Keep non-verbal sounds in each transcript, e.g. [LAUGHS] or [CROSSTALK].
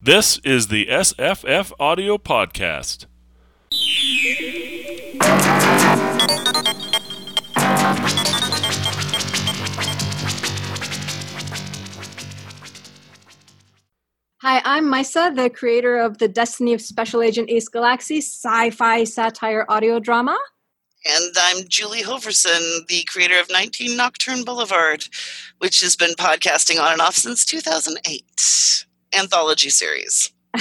This is the SFF Audio Podcast. Hi, I'm Maissa, the creator of the Destiny of Special Agent Ace Galaksi sci fi satire audio drama. And I'm Julie Hoverson, the creator of 19 Nocturne Boulevard, which has been podcasting on and off since 2008. Anthology series, [LAUGHS]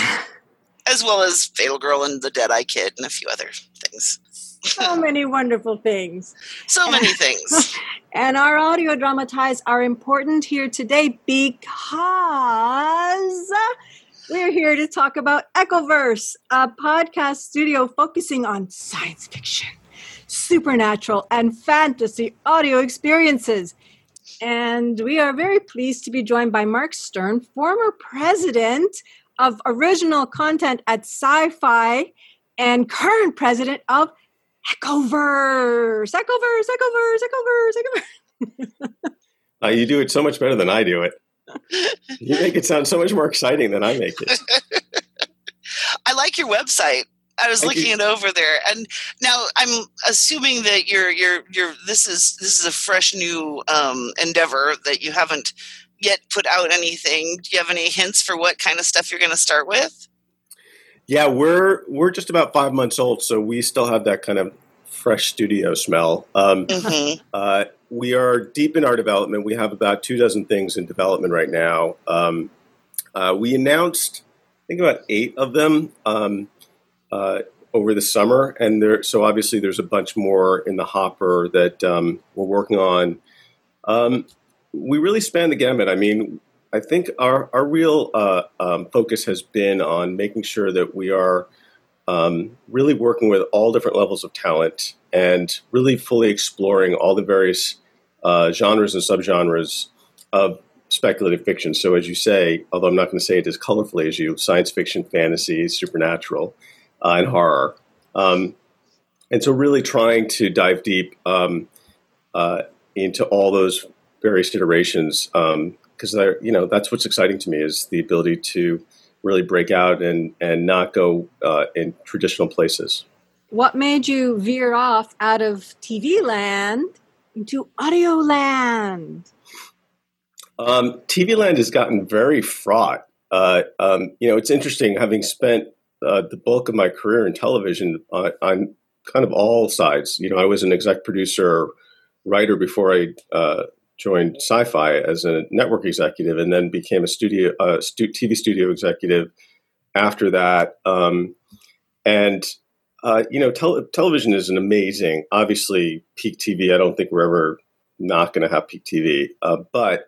as well as Fatal Girl and The Dead Eye Kid and a few other things. So many wonderful things. So many things. [LAUGHS] And our audio dramatize are important here today because we're here to talk about Echoverse, a podcast studio focusing on science fiction, supernatural, and fantasy audio experiences. And we are very pleased to be joined by Mark Stern, former president of original content at Sci Fi and current president of Echoverse. Echoverse, Echoverse, Echoverse, Echoverse. [LAUGHS] Uh, you do it so much better than I do it. [LAUGHS] You make it sound so much more exciting than I make it. [LAUGHS] I like your website. I was Thank looking you. it over there, and now I'm assuming that you're you're you're this is this is a fresh new um, endeavor that you haven't yet put out anything. Do you have any hints for what kind of stuff you're going to start with? Yeah, we're we're just about five months old, so we still have that kind of fresh studio smell. Um, hmm uh, we are deep in our development. We have about two dozen things in development right now. Um, uh, we announced, I think, about eight of them um, uh, over the summer, and there. So obviously, there's a bunch more in the hopper that um, we're working on. Um, we really span the gamut. I mean, I think our our real uh, um, focus has been on making sure that we are um, really working with all different levels of talent and really fully exploring all the various uh, genres and subgenres of speculative fiction. So, as you say, although I'm not going to say it as colorfully as you, science fiction, fantasy, supernatural, uh, and horror. Um, and so, really trying to dive deep um, uh, into all those various iterations because they're you know that's what's exciting to me is the ability to really break out and and not go uh, in traditional places. What made you veer off out of TV land into audio land? Um, TV land has gotten very fraught. Uh, um, you know, it's interesting having spent uh, the bulk of my career in television on, on kind of all sides. You know, I was an exec producer, writer before I uh, joined Sci-Fi as a network executive, and then became a studio uh, stu- TV studio executive after that. Um, and uh, you know, tel- television is an amazing, obviously, peak TV. I don't think we're ever not going to have peak TV, uh, but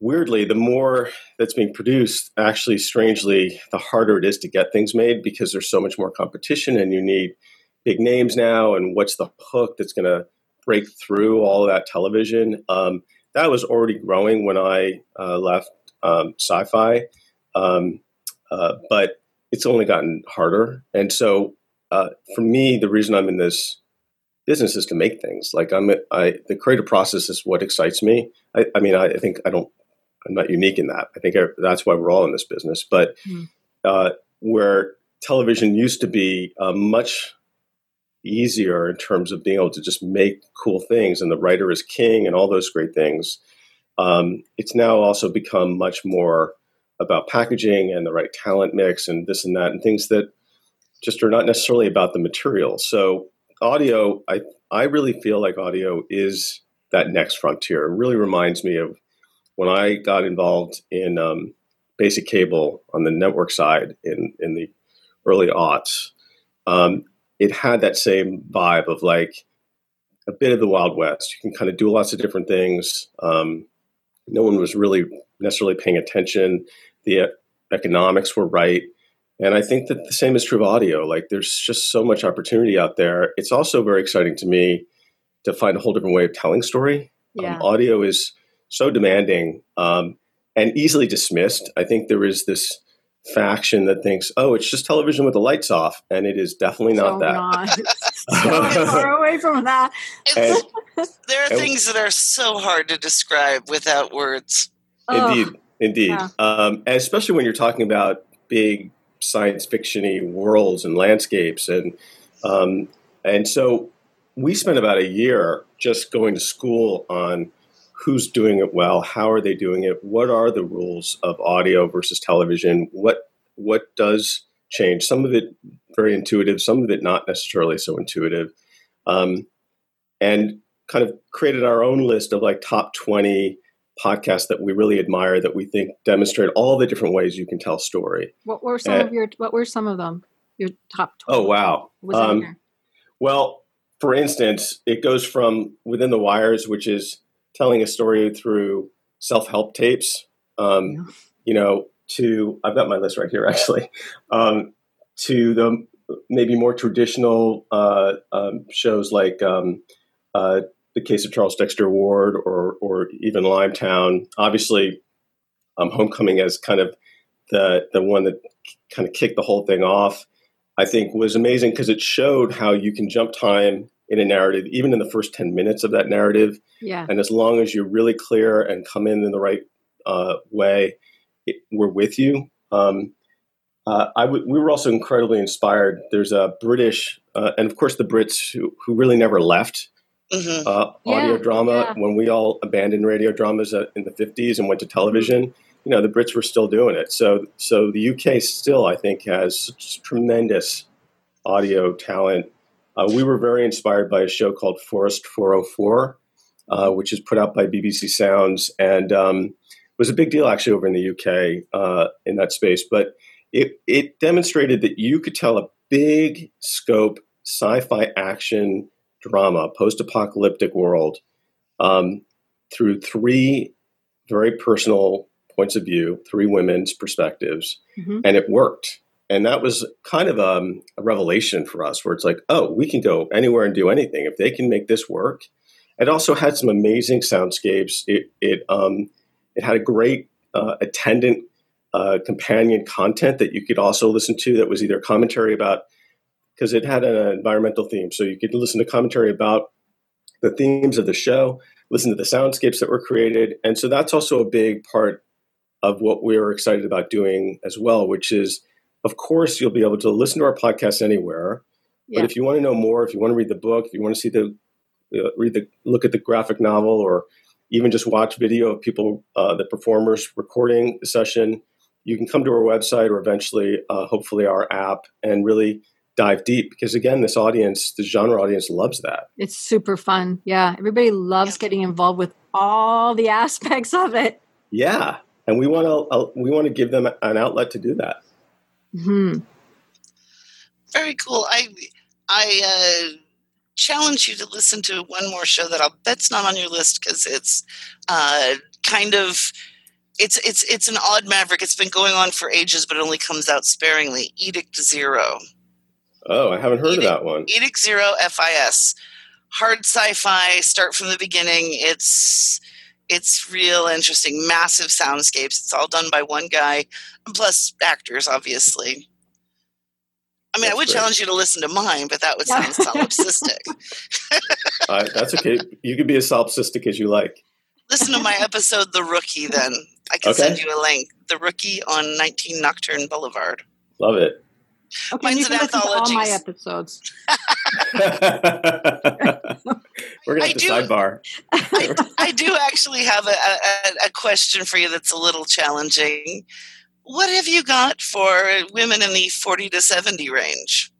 weirdly, the more that's being produced, actually, strangely, the harder it is to get things made because there's so much more competition, and you need big names now. And what's the hook that's going to break through all that television? Um, that was already growing when I uh, left um, sci-fi, um, uh, but it's only gotten harder. And so, uh, for me, the reason I'm in this business is to make things. Like I'm, I, the creative process is what excites me. I, I mean, I, I think I don't, I'm not unique in that. I think I, that's why we're all in this business. But Mm. uh, where television used to be uh, much easier in terms of being able to just make cool things, and the writer is king, and all those great things. Um, it's now also become much more about packaging and the right talent mix and this and that, and things that just are not necessarily about the material. So audio, I I really feel like audio is that next frontier. It really reminds me of when I got involved in um, basic cable on the network side in in the early aughts. Um, it had that same vibe of like a bit of the Wild West. You can kind of do lots of different things. Um, no one was really necessarily paying attention. The economics were right. And I think that the same is true of audio. Like there's just so much opportunity out there. It's also very exciting to me to find a whole different way of telling story. Yeah. Um, audio is so demanding um, and easily dismissed. I think there is this faction that thinks, oh, it's just television with the lights off. And it is definitely not so that. Not. [LAUGHS] so far away from that. It's, [LAUGHS] there are and- things that are so hard to describe without words. Ugh. Indeed. indeed. Yeah. Um, and especially when you're talking about big science fictiony worlds and landscapes, and um, and so we spent about a year just going to school on who's doing it well, how are they doing it, what are the rules of audio versus television, what what does change. Some of it very intuitive, some of it not necessarily so intuitive, um, and kind of created our own list of like top twenty podcasts that we really admire that we think demonstrate all the different ways you can tell story. What were some Uh, of your What were some of them? Your top. Oh wow! What was that Um. Well, for instance, it goes from within the wires, which is telling a story through self-help tapes. Um, Yeah. You know, to I've got my list right here [LAUGHS] actually. Um, to the maybe more traditional uh, um, shows like um, uh, the case of Charles Dexter Ward or or even Limetown. Obviously, um, Homecoming as kind of the the one that kind of kicked the whole thing off. I think was amazing because it showed how you can jump time in a narrative, even in the first 10 minutes of that narrative. Yeah. And as long as you're really clear and come in in the right uh, way, it, we're with you. Um, uh, I w- we were also incredibly inspired. There's a British, uh, and of course the Brits who, who really never left hmm uh, audio Yeah, drama. yeah. When we all abandoned radio dramas uh, in the 50s and went to television, you know, the Brits were still doing it. So, so the UK still, I think, has such tremendous audio talent. Uh, we were very inspired by a show called Forest 404, uh, which is put out by BBC Sounds and um, was a big deal actually over in the UK uh, in that space. But it, it demonstrated that you could tell a big scope sci-fi action drama, post-apocalyptic world, um, through three very personal points of view, three women's perspectives, Mhm. and it worked. And that was kind of um, a revelation for us, where it's like, oh, we can go anywhere and do anything if they can make this work. It also had some amazing soundscapes. It it um, it had a great uh, attendant uh, companion content that you could also listen to. That was either commentary about because it had an environmental theme, so you could listen to commentary about the themes of the show, listen to the soundscapes that were created, and so that's also a big part of what we are excited about doing as well, which is, of course, you'll be able to listen to our podcast anywhere. Yeah. But if you want to know more, if you want to read the book, if you want to see the uh, read the look at the graphic novel, or even just watch video of people, uh, the performers recording the session, you can come to our website or eventually, uh, hopefully, our app, and really dive deep. Because again, this audience, the genre audience, loves that. It's super fun. Yeah. Everybody loves getting involved with all the [LAUGHS] aspects of it. Yeah, and we want to uh, we want to give them an outlet to do that. Hmm Very cool. I I uh, challenge you to listen to one more show that I'll bet's not on your list because it's uh, kind of it's it's it's an odd maverick. It's been going on for ages, but it only comes out sparingly. Edict Zero. Oh, I haven't heard Edict- of that one. Edict Zero FIS. Hard sci-fi, start from the beginning. It's it's real interesting. Massive soundscapes. It's all done by one guy, plus actors, obviously. I mean, I would great. challenge you to listen to mine, but that would sound [LAUGHS] solipsistic. [LAUGHS] Uh, that's okay. You can be as solipsistic as you like. listen to my episode, The Rookie, then. I can Okay. send you a link. The Rookie on 19 Nocturne Boulevard. Love it. Okay, Mine's you can an listen to all my episodes. [LAUGHS] We're gonna I do- sidebar. I, I do actually have a, a, a question for you that's a little challenging. What have you got for women in the 40 to 70 range?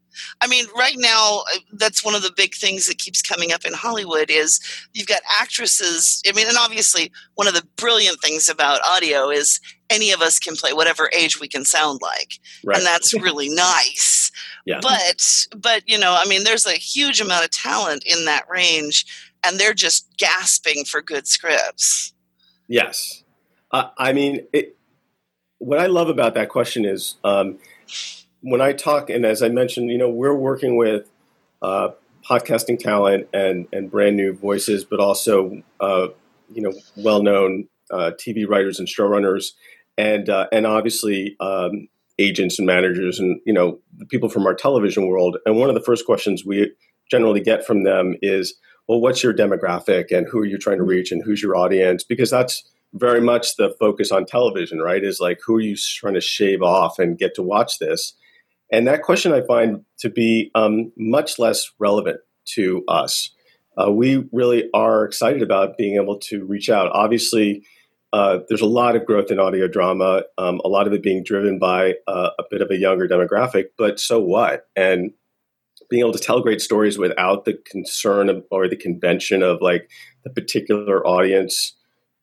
I mean, right now, uh, that's one of the big things that keeps coming up in Hollywood is you've got actresses. I mean, and obviously, one of the brilliant things about audio is any of us can play whatever age we can sound like, Right. and that's [LAUGHS] really nice. Yeah. But, but you know, I mean, there's a huge amount of talent in that range, and they're just gasping for good scripts. Yes. Uh, I mean, it, what I love about that question is um, when I talk, and as I mentioned, you know, we're working with uh, podcasting talent and, and brand new voices, but also, uh, you know, well known uh, TV writers and showrunners, and, uh, and obviously um, agents and managers and, you know, people from our television world. And one of the first questions we generally get from them is, well, what's your demographic and who are you trying to reach and who's your audience? Because that's very much the focus on television, right? Is like, who are you trying to shave off and get to watch this? And that question I find to be um, much less relevant to us. Uh, we really are excited about being able to reach out. Obviously, uh, there's a lot of growth in audio drama, um, a lot of it being driven by uh, a bit of a younger demographic, but so what? And being able to tell great stories without the concern of, or the convention of like the particular audience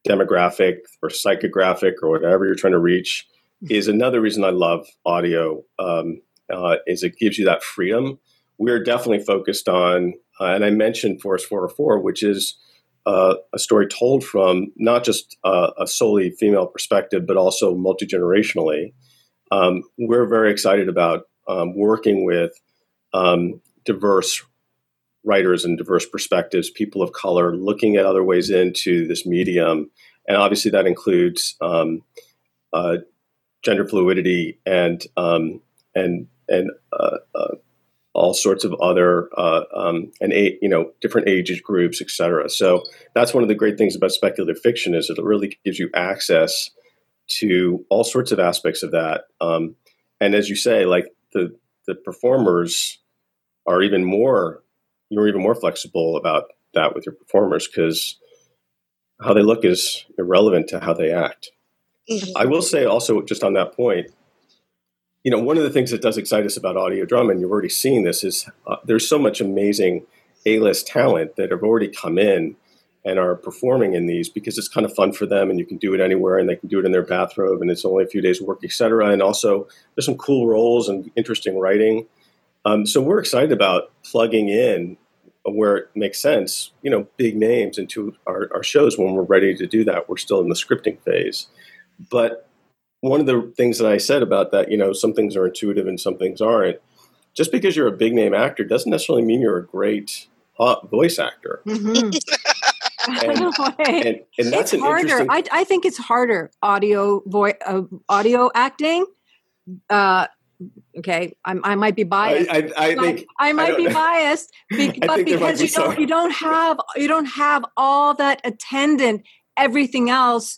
demographic or psychographic or whatever you're trying to reach is another reason I love audio. Um, uh, is it gives you that freedom. We're definitely focused on, uh, and I mentioned Forest 404, which is uh, a story told from not just uh, a solely female perspective, but also multi generationally. Um, we're very excited about um, working with um, diverse writers and diverse perspectives, people of color, looking at other ways into this medium, and obviously that includes um, uh, gender fluidity and um, and and uh, uh, all sorts of other uh, um, and a, you know different age groups, etc. So that's one of the great things about speculative fiction is it really gives you access to all sorts of aspects of that. Um, and as you say, like the the performers are even more you're even more flexible about that with your performers because how they look is irrelevant to how they act. Mm-hmm. I will say also just on that point, you know, one of the things that does excite us about audio drama, and you've already seen this, is uh, there's so much amazing A-list talent that have already come in and are performing in these because it's kind of fun for them, and you can do it anywhere, and they can do it in their bathrobe, and it's only a few days of work, etc. And also, there's some cool roles and interesting writing. Um, so we're excited about plugging in where it makes sense, you know, big names into our, our shows when we're ready to do that. We're still in the scripting phase, but one of the things that I said about that, you know, some things are intuitive and some things aren't. Just because you're a big name actor doesn't necessarily mean you're a great uh, voice actor. Mm-hmm. [LAUGHS] and, and, and, that's it's harder. Interesting... I, I, think it's harder audio voice uh, audio acting. Uh, okay, I'm, i might be biased. I, I, I think I might be [LAUGHS] biased, be, but because be you don't you don't have you don't have all that attendant everything else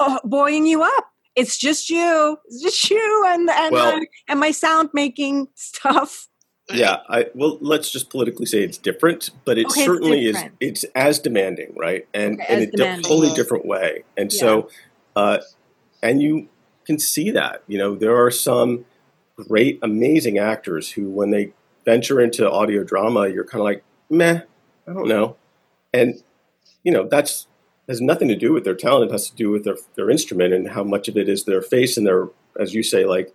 uh, buoying you up it's just you, it's just you, and and well, my, and my sound making stuff. Yeah, I well, let's just politically say it's different, but it okay, certainly is. It's as demanding, right? And okay, in a totally different way. And yeah. so, uh, and you can see that. You know, there are some great, amazing actors who, when they venture into audio drama, you're kind of like, meh, I don't know, and you know that's has nothing to do with their talent. It has to do with their their instrument and how much of it is their face and their, as you say, like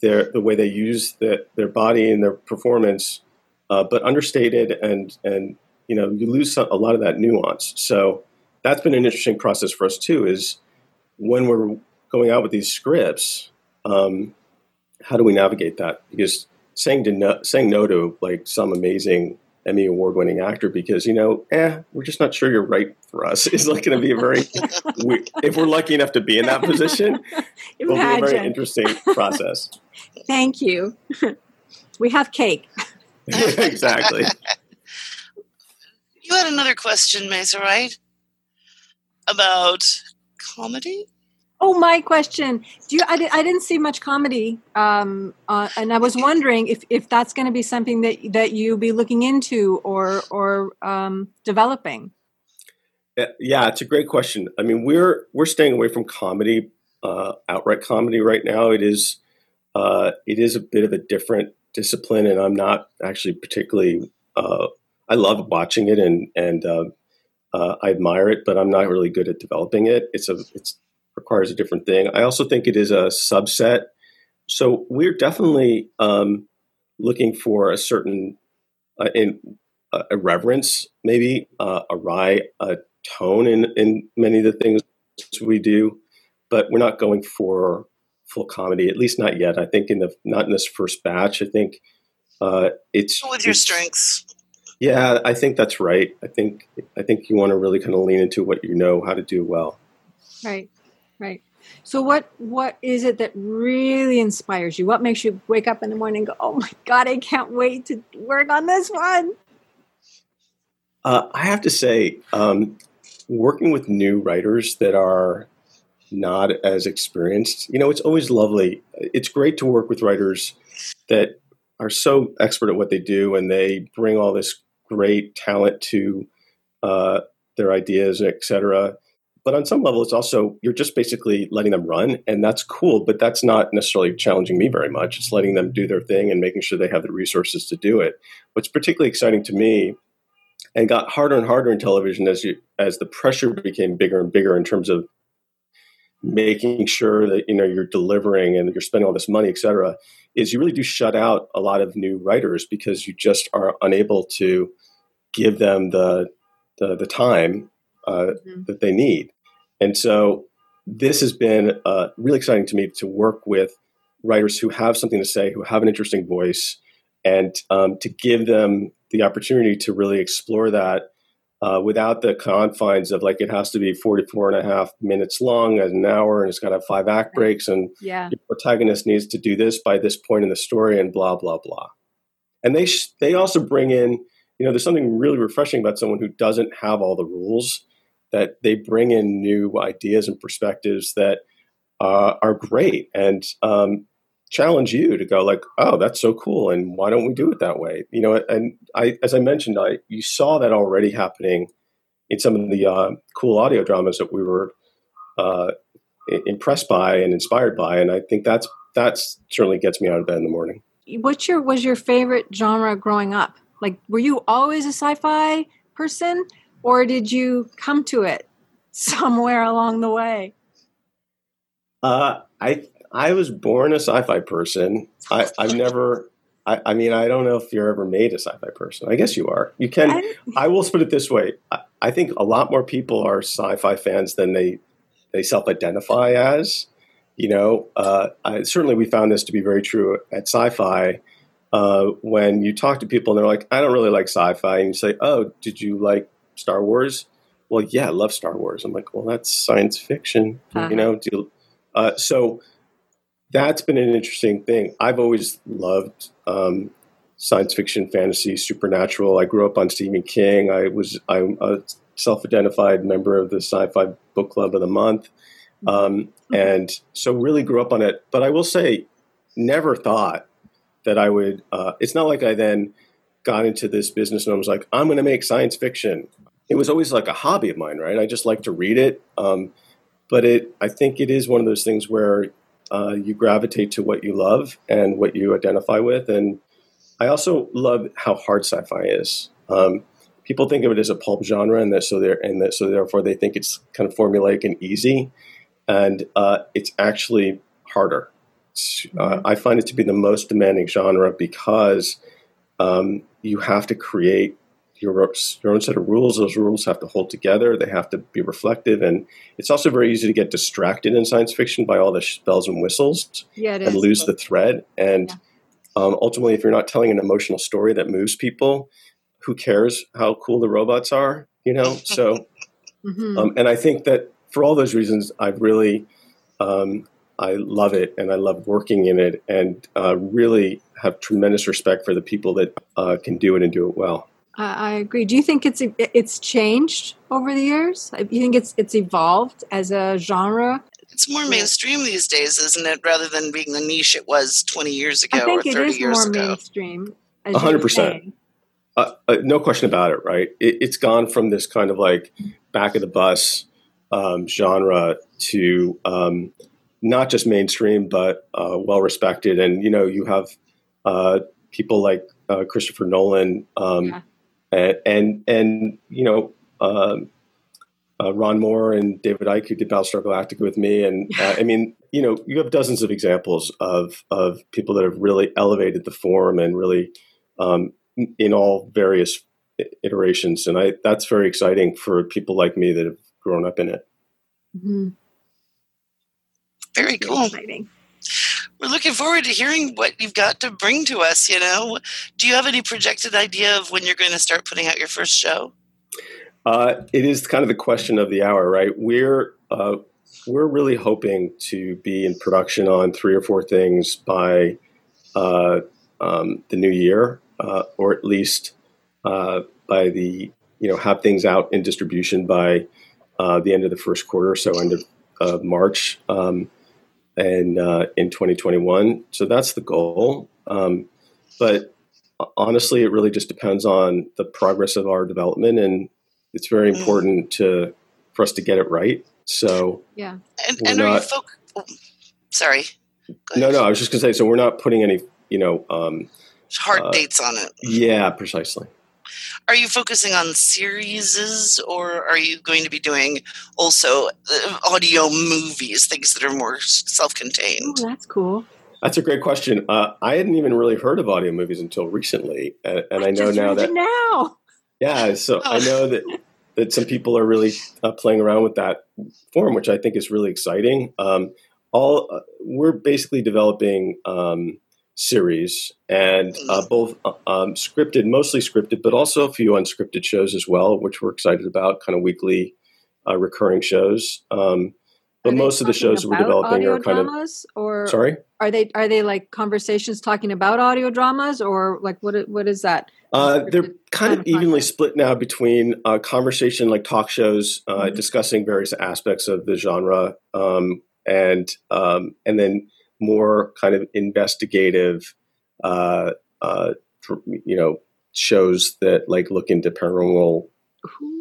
their the way they use the, their body and their performance, uh, but understated and and you know you lose a lot of that nuance. So that's been an interesting process for us too. Is when we're going out with these scripts, um, how do we navigate that? Because saying to no, saying no to like some amazing Emmy award winning actor because, you know, eh, we're just not sure you're right for us. [LAUGHS] It's like going to be a very, [LAUGHS] we, if we're lucky enough to be in that position, [LAUGHS] it'll be a very interesting process. Thank you. We have cake. exactly. You had another question, Maissa, right? About comedy? Oh, my question. Do you? I, did, I didn't see much comedy, um, uh, and I was wondering if, if that's going to be something that that you be looking into or or um, developing. Yeah, it's a great question. I mean, we're we're staying away from comedy, uh, outright comedy right now. It is uh, it is a bit of a different discipline, and I'm not actually particularly. Uh, I love watching it and and uh, uh, I admire it, but I'm not really good at developing it. It's a it's requires a different thing. I also think it is a subset. So we're definitely um, looking for a certain uh, in uh, irreverence, maybe uh, a wry uh, tone in in many of the things we do, but we're not going for full comedy. At least not yet. I think in the not in this first batch. I think uh, it's with your strengths. Yeah, I think that's right. I think I think you want to really kind of lean into what you know how to do well. Right. Right. So what what is it that really inspires you? What makes you wake up in the morning and go, "Oh my god, I can't wait to work on this one"? Uh, I have to say, um, working with new writers that are not as experienced. You know, it's always lovely. It's great to work with writers that are so expert at what they do and they bring all this great talent to uh, their ideas, et cetera. But on some level, it's also, you're just basically letting them run, and that's cool, but that's not necessarily challenging me very much. It's letting them do their thing and making sure they have the resources to do it. What's particularly exciting to me and got harder and harder in television as you as the pressure became bigger and bigger in terms of making sure that you know you're delivering and you're spending all this money, et cetera, is you really do shut out a lot of new writers because you just are unable to give them the the, the time uh, mm-hmm. that they need. And so this has been uh, really exciting to me to work with writers who have something to say, who have an interesting voice, and um, to give them the opportunity to really explore that uh, without the confines of like it has to be 44 and a half minutes long an hour and it's got to have five act breaks and yeah. the protagonist needs to do this by this point in the story and blah blah blah and they sh- they also bring in you know there's something really refreshing about someone who doesn't have all the rules that they bring in new ideas and perspectives that uh, are great and um, challenge you to go like, oh, that's so cool, and why don't we do it that way? You know, and I, as I mentioned, I you saw that already happening in some of the uh, cool audio dramas that we were uh, impressed by and inspired by, and I think that's that's certainly gets me out of bed in the morning. What's your was your favorite genre growing up? Like, were you always a sci-fi person, or did you come to it [LAUGHS] somewhere along the way? Uh, I I was born a sci-fi person. I, have [LAUGHS] never. I, I, mean, I don't know if you're ever made a sci-fi person. I guess you are. You can. I will put it this way. I, I think a lot more people are sci-fi fans than they they self-identify as. You know, uh, I, certainly we found this to be very true at Sci-Fi. Uh, when you talk to people and they're like, "I don't really like sci-fi," and you say, "Oh, did you like Star Wars?" Well, yeah, I love Star Wars. I'm like, "Well, that's science fiction." Uh-huh. You know, do, uh, so that's been an interesting thing. I've always loved um, science fiction, fantasy, supernatural. I grew up on Stephen King. I was I'm a self-identified member of the Sci-Fi Book Club of the Month, um, and so really grew up on it. But I will say, never thought that I would. Uh, it's not like I then got into this business and I was like, I'm going to make science fiction. It was always like a hobby of mine, right? I just like to read it. Um, but it, I think it is one of those things where uh, you gravitate to what you love and what you identify with. And I also love how hard sci-fi is. Um, people think of it as a pulp genre, and that so they and that so therefore they think it's kind of formulaic and easy, and uh, it's actually harder. Uh, mm-hmm. I find it to be the most demanding genre because um, you have to create your, your own set of rules. Those rules have to hold together. They have to be reflective, and it's also very easy to get distracted in science fiction by all the bells and whistles yeah, and lose the thread. And yeah. um, ultimately, if you're not telling an emotional story that moves people, who cares how cool the robots are? You know. [LAUGHS] So, mm-hmm. um, and I think that for all those reasons, I've really um, I love it and I love working in it and uh, really have tremendous respect for the people that uh, can do it and do it well. I agree. Do you think it's it's changed over the years? You think it's it's evolved as a genre? It's more mainstream these days, isn't it? Rather than being the niche it was twenty years ago or thirty years more ago. mainstream. hundred percent. Uh, uh, no question about it. Right? It, has gone from this kind of like back of the bus um, genre to um, not just mainstream, but uh, well respected. And you know, you have uh, people like uh, Christopher Nolan. Um, yeah and and, and you know um, uh, Ron Moore and David Eick who did Battlestar Galactica with me, and [LAUGHS] uh, I mean you know you have dozens of examples of of people that have really elevated the form and really um, in all various iterations, and I that's very exciting for people like me that have grown up in it. Mm-hmm. Very cool. Exciting we're looking forward to hearing what you've got to bring to us. You know, do you have any projected idea of when you're going to start putting out your first show? Uh, it is kind of the question of the hour, right? We're uh, we're really hoping to be in production on three or four things by uh, um, the new year, uh, or at least uh, by the you know have things out in distribution by uh, the end of the first quarter, so end of March, um, and uh, in 2021. So that's the goal. Um, but honestly, it really just depends on the progress of our development, and it's very Mm. important to for us to get it right. So Yeah. And, We're and are you folk? oh, sorry. No, no, I was just going to say. So we're not putting any, you know, um, Hard uh, dates on it. yeah, precisely. Are you focusing on series, or are you going to be doing also uh, audio movies, things that are more Oh, self-contained? that's cool. That's a great question. Uh, I hadn't even really heard of audio movies until recently, and, and I, know just now that now. yeah. So I Oh. know that that some people are really uh, playing around with that form, which I think is really exciting. Um, all uh, we're basically developing um, series and uh, both uh, um, scripted, mostly scripted, but also a few unscripted shows as well, which we're excited about. Kind of weekly, uh, recurring shows. Um, but most of the shows that we're developing are kind of dramas, or sorry. are they are they like conversations talking about audio dramas, or like what what is that? Uh, they're kind kind of of evenly split now between uh, conversation like talk shows uh, Mhm. discussing various aspects of the genre um, and um, and then more kind of investigative uh, uh, you know shows that like look into paranormal Who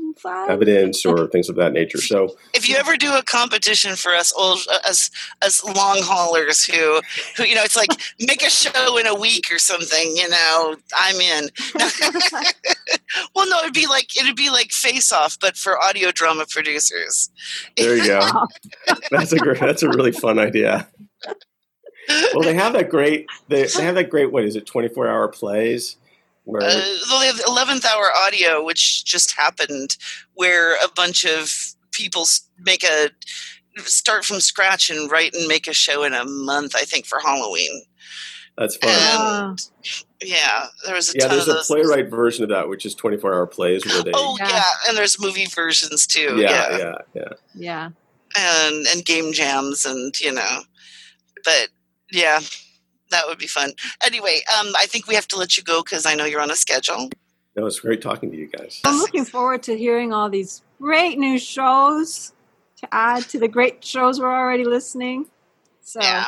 evidence or things of that nature so If you ever do a competition for us old as as long haulers who who you know it's like [LAUGHS] make a show in a week or something, you know, I'm in. [LAUGHS] well, no, it'd be like it'd be like Face Off, but for audio drama producers. there you go [LAUGHS] that's a great that's a really fun idea well they have that great they, they have that [LAUGHS] great what is it 24 hour plays where Uh, well, they have eleventh hour audio, which just happened, where a bunch of people make a start from scratch and write and make a show in a month. I think for Halloween. that's fun. And yeah, there was a Yeah, ton there's of a playwright version of that, which is 24 hour plays where they. Oh Yeah. yeah. and there's movie versions too. yeah, Yeah, yeah, yeah. yeah. and and game jams and you know, but yeah, that would be fun. Anyway, um, I think we have to let you go because I know you're on a schedule. No, it's great talking to you guys. I'm looking forward to hearing all these great new shows to add to the great shows we're already listening. So Yeah,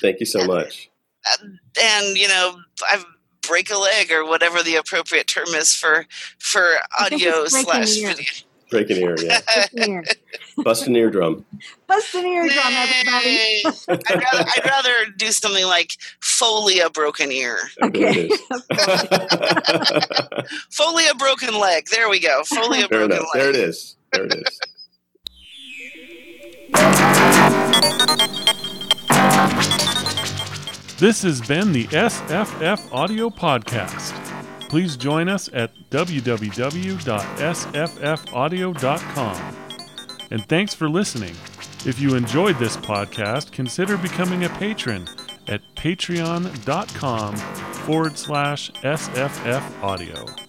Thank you so much. and you know, I break a leg or whatever the appropriate term is for for [LAUGHS] audio slash the ear. video. Break an ear, yeah. bust an ear. Bust an eardrum. Bust an eardrum, everybody. [LAUGHS] I'd, rather, I'd rather do something like Foley a broken ear. There Okay. it is. [LAUGHS] Foley a broken leg. There we go. Foley a Fair broken enough. leg. There it is. There it is. This has been the SFF Audio Podcast. Please join us at www.sffaudio.com. And thanks for listening. If you enjoyed this podcast, consider becoming a patron at patreon.com forward slash SFF Audio.